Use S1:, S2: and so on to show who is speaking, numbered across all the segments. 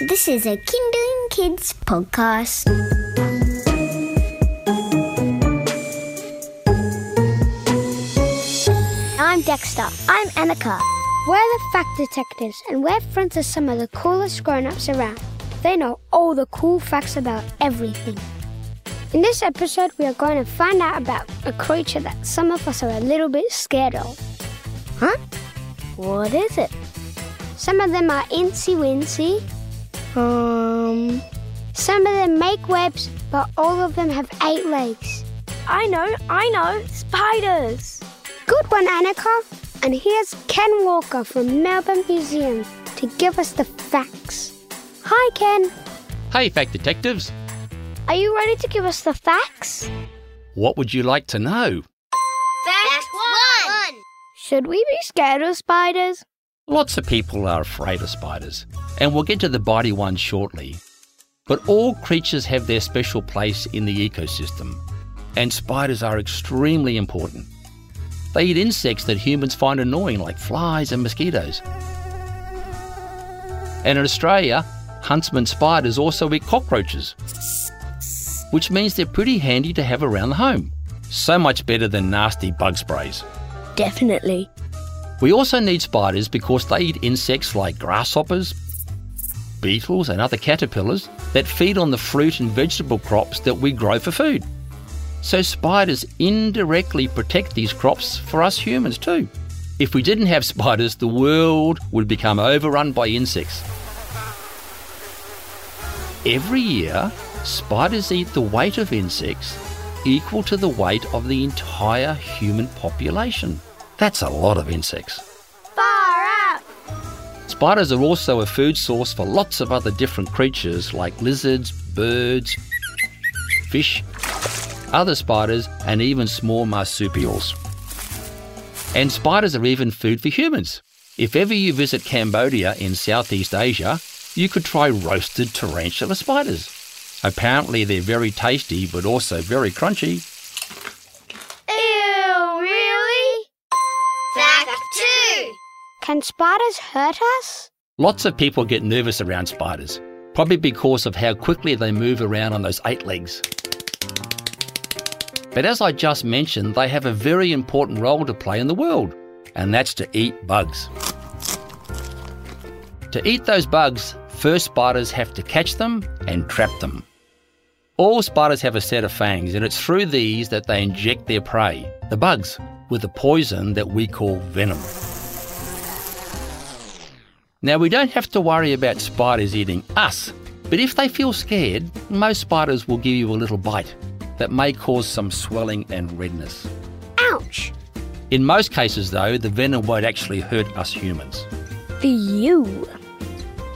S1: This is a Kinderling Kids podcast. I'm Dexter. I'm Annika.
S2: We're the fact detectives, and we're friends with some of the coolest grown ups around. They know all the cool facts about everything. In this episode, we are going to find out about a creature that some of us are a little bit scared of.
S1: Huh? What is it?
S2: Some of them are incy wincy.
S1: Um,
S2: Some of them make webs, but all of them have eight legs.
S3: I know, I know, spiders.
S2: Good one, Annika. And here's Ken Walker from Melbourne Museum to give us the facts. Hi, Ken.
S4: Hey, Fact Detectives,
S2: Are you ready to give us the facts?
S4: what would you like to know?
S1: Fact one.
S2: Should we be scared of spiders?
S4: Lots of people are afraid of spiders, and we'll get to the bitey ones shortly. But all creatures have their special place in the ecosystem, and spiders are extremely important. They eat insects that humans find annoying, like flies and mosquitoes. And in Australia, huntsman spiders also eat cockroaches, which means they're pretty handy to have around the home. So much better than nasty bug sprays.
S3: Definitely.
S4: We also need spiders because they eat insects like grasshoppers, beetles, and other caterpillars that feed on the fruit and vegetable crops that we grow for food. So, spiders indirectly protect these crops for us humans too. If we didn't have spiders, the world would become overrun by insects. Every year, spiders eat the weight of insects equal to the weight of the entire human population. That's a lot of insects.
S2: Far out!
S4: Spiders are also a food source for lots of other different creatures like lizards, birds, fish, other spiders, and even small marsupials. And spiders are even food for humans. If ever you visit Cambodia in Southeast Asia, you could try roasted tarantula spiders. Apparently, they're very tasty but also very crunchy.
S2: Can spiders hurt us?
S4: Lots of people get nervous around spiders, probably because of how quickly they move around on those eight legs. But as I just mentioned, they have a very important role to play in the world, and that's to eat bugs. To eat those bugs, first spiders have to catch them and trap them. All spiders have a set of fangs, and it's through these that they inject their prey, the bugs, with a poison that we call venom. Now, we don't have to worry about spiders eating us, but if they feel scared, most spiders will give you a little bite that may cause some swelling and redness.
S2: Ouch!
S4: In most cases, though, the venom won't actually hurt us humans.
S2: The you.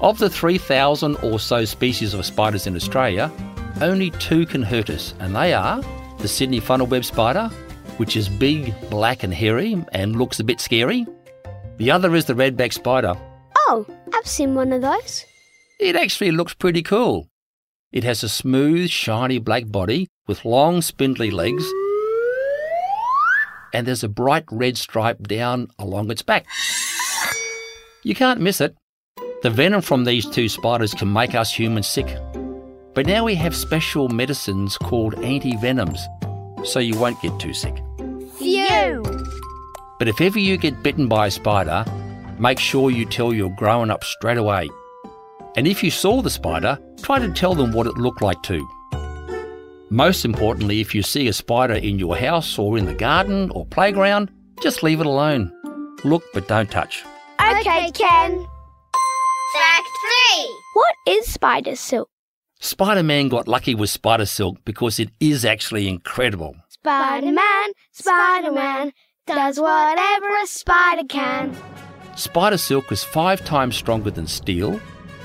S4: Of the 3,000 or so species of spiders in Australia, only two can hurt us, and they are the Sydney funnel-web spider, which is big, black, and hairy and looks a bit scary. The other is the redback spider.
S2: Oh, I've seen one of those.
S4: It actually looks pretty cool. It has a smooth, shiny black body with long, spindly legs, and there's a bright red stripe down along its back. You can't miss it. The venom from these two spiders can make us humans sick. But now we have special medicines called anti-venoms, so you won't get too sick.
S2: Phew!
S4: But if ever you get bitten by a spider, make sure you tell your grown up straight away. And if you saw the spider, try to tell them what it looked like too. Most importantly, if you see a spider in your house or in the garden or playground, just leave it alone. Look but don't touch.
S2: Okay, Ken.
S1: Fact three.
S2: What is spider silk?
S4: Spider Man got lucky with spider silk because it is actually incredible.
S2: Spider Man, Spider Man, does whatever a spider can.
S4: Spider silk is five times stronger than steel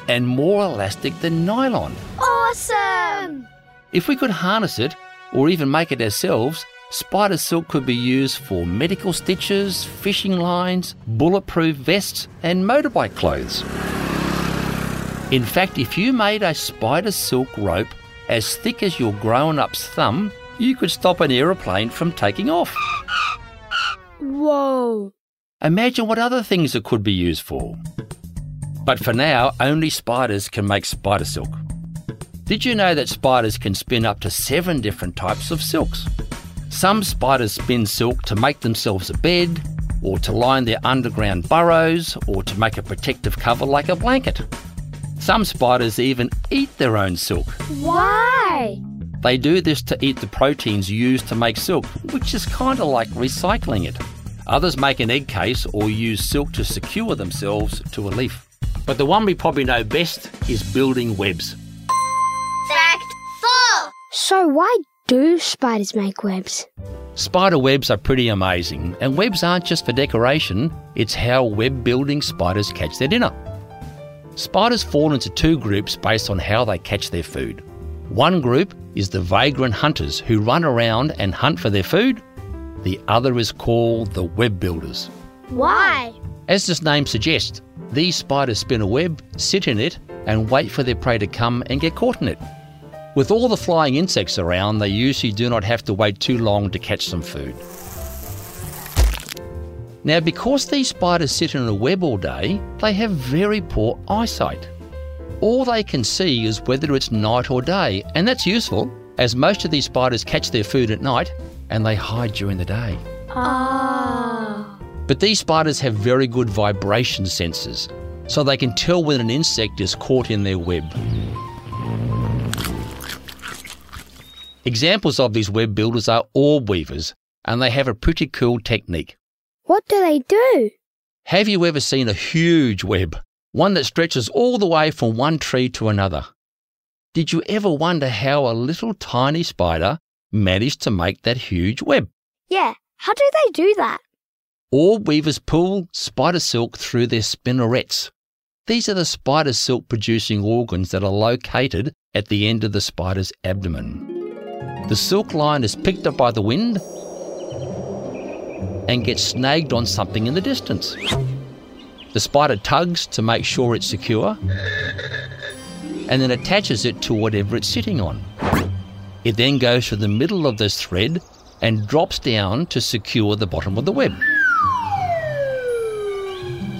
S4: and more elastic than nylon.
S2: Awesome!
S4: If we could harness it or even make it ourselves, spider silk could be used for medical stitches, fishing lines, bulletproof vests, and motorbike clothes. In fact, if you made a spider silk rope as thick as your grown up's thumb, you could stop an aeroplane from taking off.
S2: Whoa!
S4: Imagine what other things it could be used for. But for now, only spiders can make spider silk. Did you know that spiders can spin up to seven different types of silks? Some spiders spin silk to make themselves a bed, or to line their underground burrows, or to make a protective cover like a blanket. Some spiders even eat their own silk.
S2: Why?
S4: They do this to eat the proteins used to make silk, which is kind of like recycling it. Others make an egg case or use silk to secure themselves to a leaf. But the one we probably know best is building webs.
S1: Fact 4.
S2: So why do spiders make webs?
S4: Spider webs are pretty amazing, and webs aren't just for decoration, it's how web building spiders catch their dinner. Spiders fall into two groups based on how they catch their food. One group is the vagrant hunters who run around and hunt for their food. The other is called the web builders.
S2: Why?
S4: As this name suggests, these spiders spin a web, sit in it, and wait for their prey to come and get caught in it. With all the flying insects around, they usually do not have to wait too long to catch some food. Now, because these spiders sit in a web all day, they have very poor eyesight. All they can see is whether it's night or day, and that's useful, as most of these spiders catch their food at night and they hide during the day.
S2: Ah.
S4: But these spiders have very good vibration sensors, so they can tell when an insect is caught in their web. Examples of these web builders are orb weavers, and they have a pretty cool technique.
S2: What do they do?
S4: Have you ever seen a huge web? One that stretches all the way from one tree to another. Did you ever wonder how a little tiny spider managed to make that huge web?
S2: Yeah. How do they do that?
S4: Orb weavers pull spider silk through their spinnerets. These are the spider silk producing organs that are located at the end of the spider's abdomen. The silk line is picked up by the wind and gets snagged on something in the distance. The spider tugs to make sure it's secure and then attaches it to whatever it's sitting on. It then goes to the middle of this thread and drops down to secure the bottom of the web.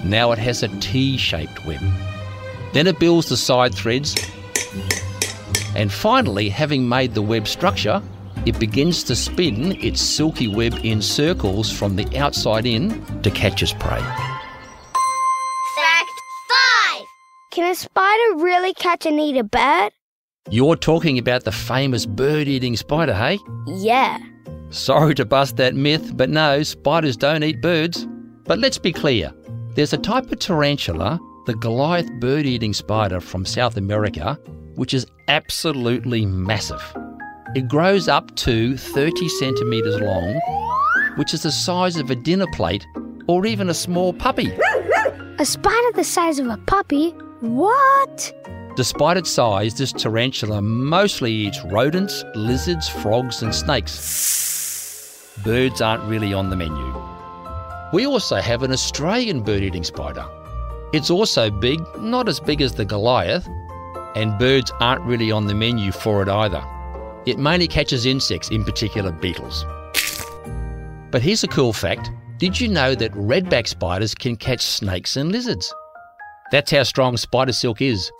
S4: Now it has a T shaped web. Then it builds the side threads, and finally, having made the web structure, it begins to spin its silky web in circles from the outside in to catch its prey.
S1: Fact 5.
S2: Can a spider really catch and eat a bird?
S4: You're talking about the famous bird eating spider, hey?
S3: Yeah.
S4: Sorry to bust that myth, but no, spiders don't eat birds. But let's be clear there's a type of tarantula, the Goliath bird eating spider from South America, which is absolutely massive. It grows up to 30 centimetres long, which is the size of a dinner plate or even a small puppy.
S2: A spider the size of a puppy? What?
S4: Despite its size, this tarantula mostly eats rodents, lizards, frogs, and snakes. Birds aren't really on the menu. We also have an Australian bird eating spider. It's also big, not as big as the Goliath, and birds aren't really on the menu for it either. It mainly catches insects, in particular beetles. But here's a cool fact did you know that redback spiders can catch snakes and lizards? That's how strong spider silk is.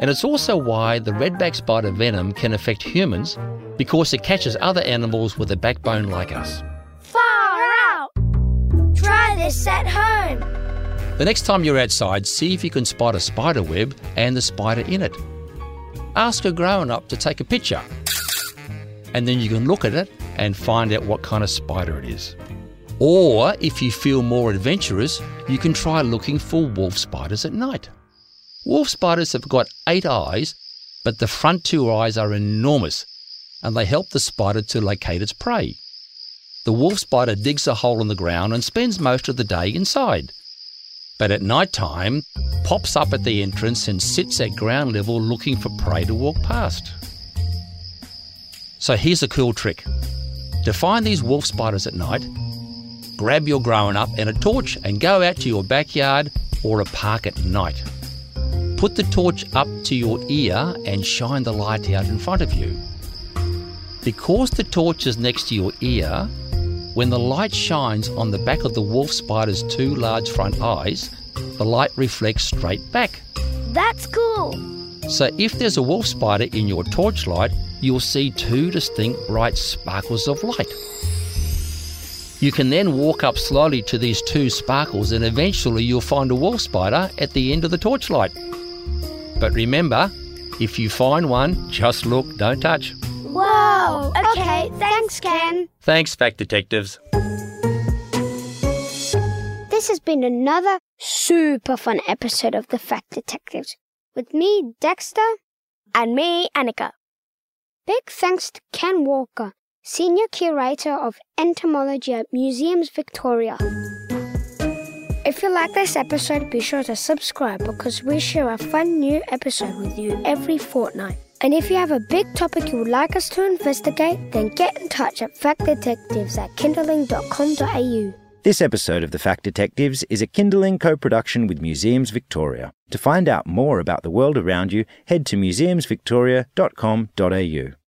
S4: And it's also why the redback spider venom can affect humans because it catches other animals with a backbone like us.
S2: Far out! Try this at home.
S4: The next time you're outside, see if you can spot a spider web and the spider in it. Ask a grown up to take a picture, and then you can look at it and find out what kind of spider it is. Or if you feel more adventurous, you can try looking for wolf spiders at night. Wolf spiders have got eight eyes, but the front two eyes are enormous and they help the spider to locate its prey. The wolf spider digs a hole in the ground and spends most of the day inside. But at night time, pops up at the entrance and sits at ground level looking for prey to walk past. So here's a cool trick. To find these wolf spiders at night, grab your growing up and a torch and go out to your backyard or a park at night. Put the torch up to your ear and shine the light out in front of you. Because the torch is next to your ear, when the light shines on the back of the wolf spider's two large front eyes, the light reflects straight back.
S3: That's cool.
S4: So if there's a wolf spider in your torchlight, you'll see two distinct bright sparkles of light. You can then walk up slowly to these two sparkles and eventually you'll find a wolf spider at the end of the torchlight. But remember, if you find one, just look, don't touch.
S2: Whoa!
S3: Okay,
S2: thanks, Ken.
S4: Thanks, Fact Detectives.
S2: This has been another super fun episode of the Fact Detectives with me, Dexter.
S3: And me, Annika.
S2: Big thanks to Ken Walker, Senior Curator of Entomology at Museums Victoria. If you like this episode, be sure to subscribe because we share a fun new episode with you every fortnight. And if you have a big topic you would like us to investigate, then get in touch at factdetectives at kinderling.com.au.
S5: This episode of The Fact Detectives is a Kinderling co production with Museums Victoria. To find out more about the world around you, head to museumsvictoria.com.au.